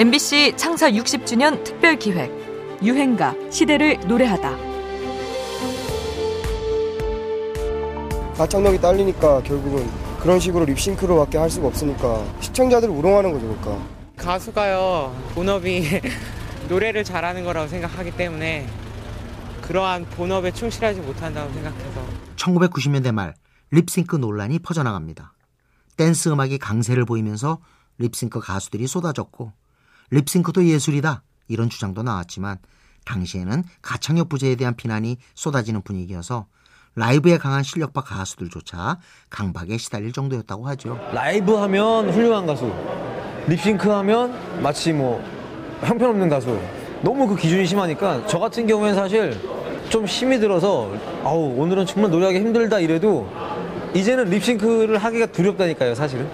MBC 창사 60주년 특별 기획 유행가 시대를 노래하다. 가창력이 딸리니까 결국은 그런 식으로 립싱크로밖에 할 수가 없으니까 시청자들을 우롱하는 거죠, 그러니까. 가수가요 본업이 노래를 잘하는 거라고 생각하기 때문에 그러한 본업에 충실하지 못한다고 생각해서 1990년대 말 립싱크 논란이 퍼져나갑니다. 댄스 음악이 강세를 보이면서 립싱크 가수들이 쏟아졌고 립싱크도 예술이다 이런 주장도 나왔지만 당시에는 가창력 부재에 대한 비난이 쏟아지는 분위기여서 라이브에 강한 실력파 가수들조차 강박에 시달릴 정도였다고 하죠. 라이브 하면 훌륭한 가수, 립싱크 하면 마치 뭐 형편없는 가수. 너무 그 기준이 심하니까 저 같은 경우에는 사실 좀 힘이 들어서 아우 오늘은 정말 노래하기 힘들다 이래도 이제는 립싱크를 하기가 두렵다니까요 사실은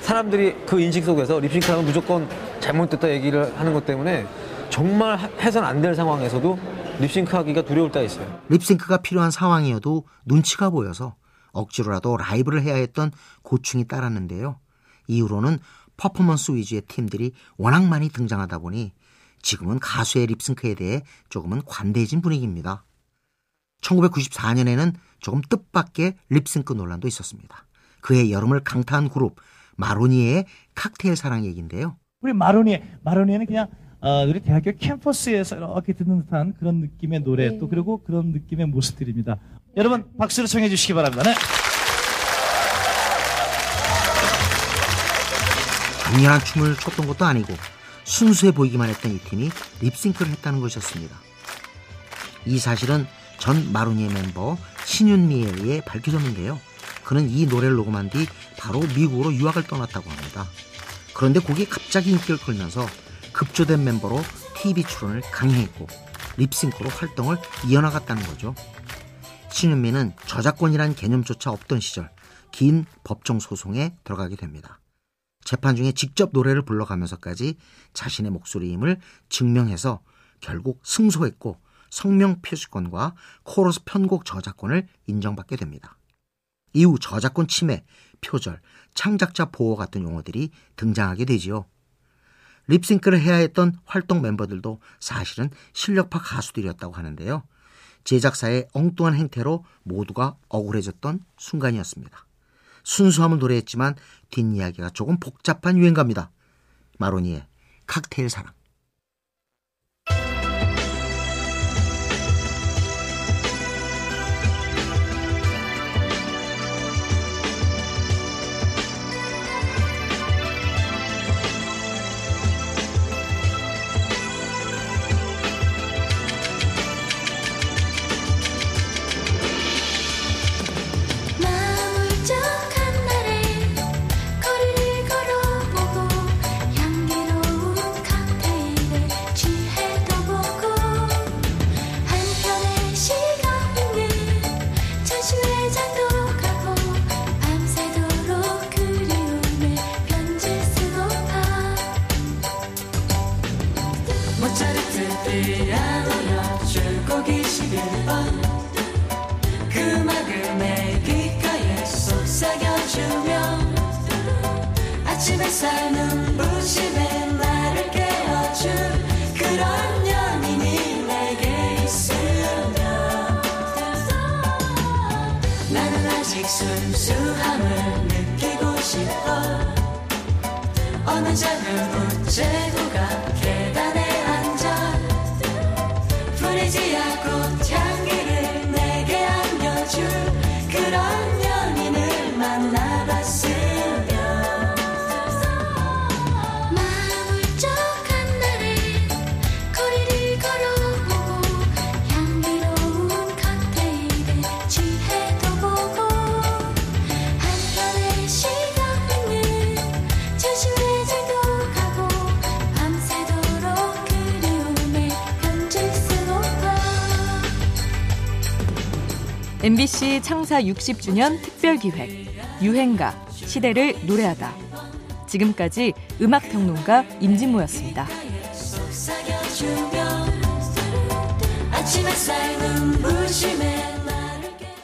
사람들이 그 인식 속에서 립싱크 하면 무조건 잘못됐다 얘기를 하는 것 때문에 정말 해선 안 될 상황에서도 립싱크 하기가 두려울 때가 있어요 립싱크가 필요한 상황이어도 눈치가 보여서 억지로라도 라이브를 해야 했던 고충이 따랐는데요. 이후로는 퍼포먼스 위주의 팀들이 워낙 많이 등장하다 보니 지금은 가수의 립싱크에 대해 조금은 관대해진 분위기입니다. 1994년에는 조금 뜻밖의 립싱크 논란도 있었습니다. 그해 여름을 강타한 그룹 마로니에의 칵테일 사랑 얘기인데요. 우리 마로니에 마로니에는 그냥 어, 우리 대학교 캠퍼스에서 이렇게 듣는 듯한 그런 느낌의 노래 또 그리고 그런 느낌의 모습들입니다. 여러분 박수로 청해 주시기 바랍니다. 네. 강렬한 춤을 췄던 것도 아니고 순수해 보이기만 했던 이 팀이 립싱크를 했다는 것이었습니다. 이 사실은 전 마로니에 멤버 신윤미에 의해 밝혀졌는데요. 그는 이 노래를 녹음한 뒤 바로 미국으로 유학을 떠났다고 합니다. 그런데 곡이 갑자기 인기를 끌면서 급조된 멤버로 TV 출연을 강행했고 립싱크로 활동을 이어나갔다는 거죠. 신윤미는 저작권이란 개념조차 없던 시절 긴 법정 소송에 들어가게 됩니다. 재판 중에 직접 노래를 불러가면서까지 자신의 목소리임을 증명해서 결국 승소했고 성명 표시권과 코러스 편곡 저작권을 인정받게 됩니다. 이후 저작권 침해, 표절, 창작자 보호 같은 용어들이 등장하게 되지요. 립싱크를 해야 했던 활동 멤버들도 사실은 실력파 가수들이었다고 하는데요. 제작사의 엉뚱한 행태로 모두가 억울해졌던 순간이었습니다. 순수함을 노래했지만 뒷이야기가 조금 복잡한 유행가입니다. 마로니의 칵테일 사랑. 피아노 줄곡이 11번 그내 귓가에 속삭여주며 아침 햇살 눈부심에 나를 깨워준 그런 연인이 내게 있으면 나는 아직 순수함을 느끼고 싶어 어느 작은 우체국 MBC 창사 60주년 특별 기획 유행가 시대를 노래하다. 지금까지 음악 평론가 임진모였습니다. 아침 햇살 눈부심에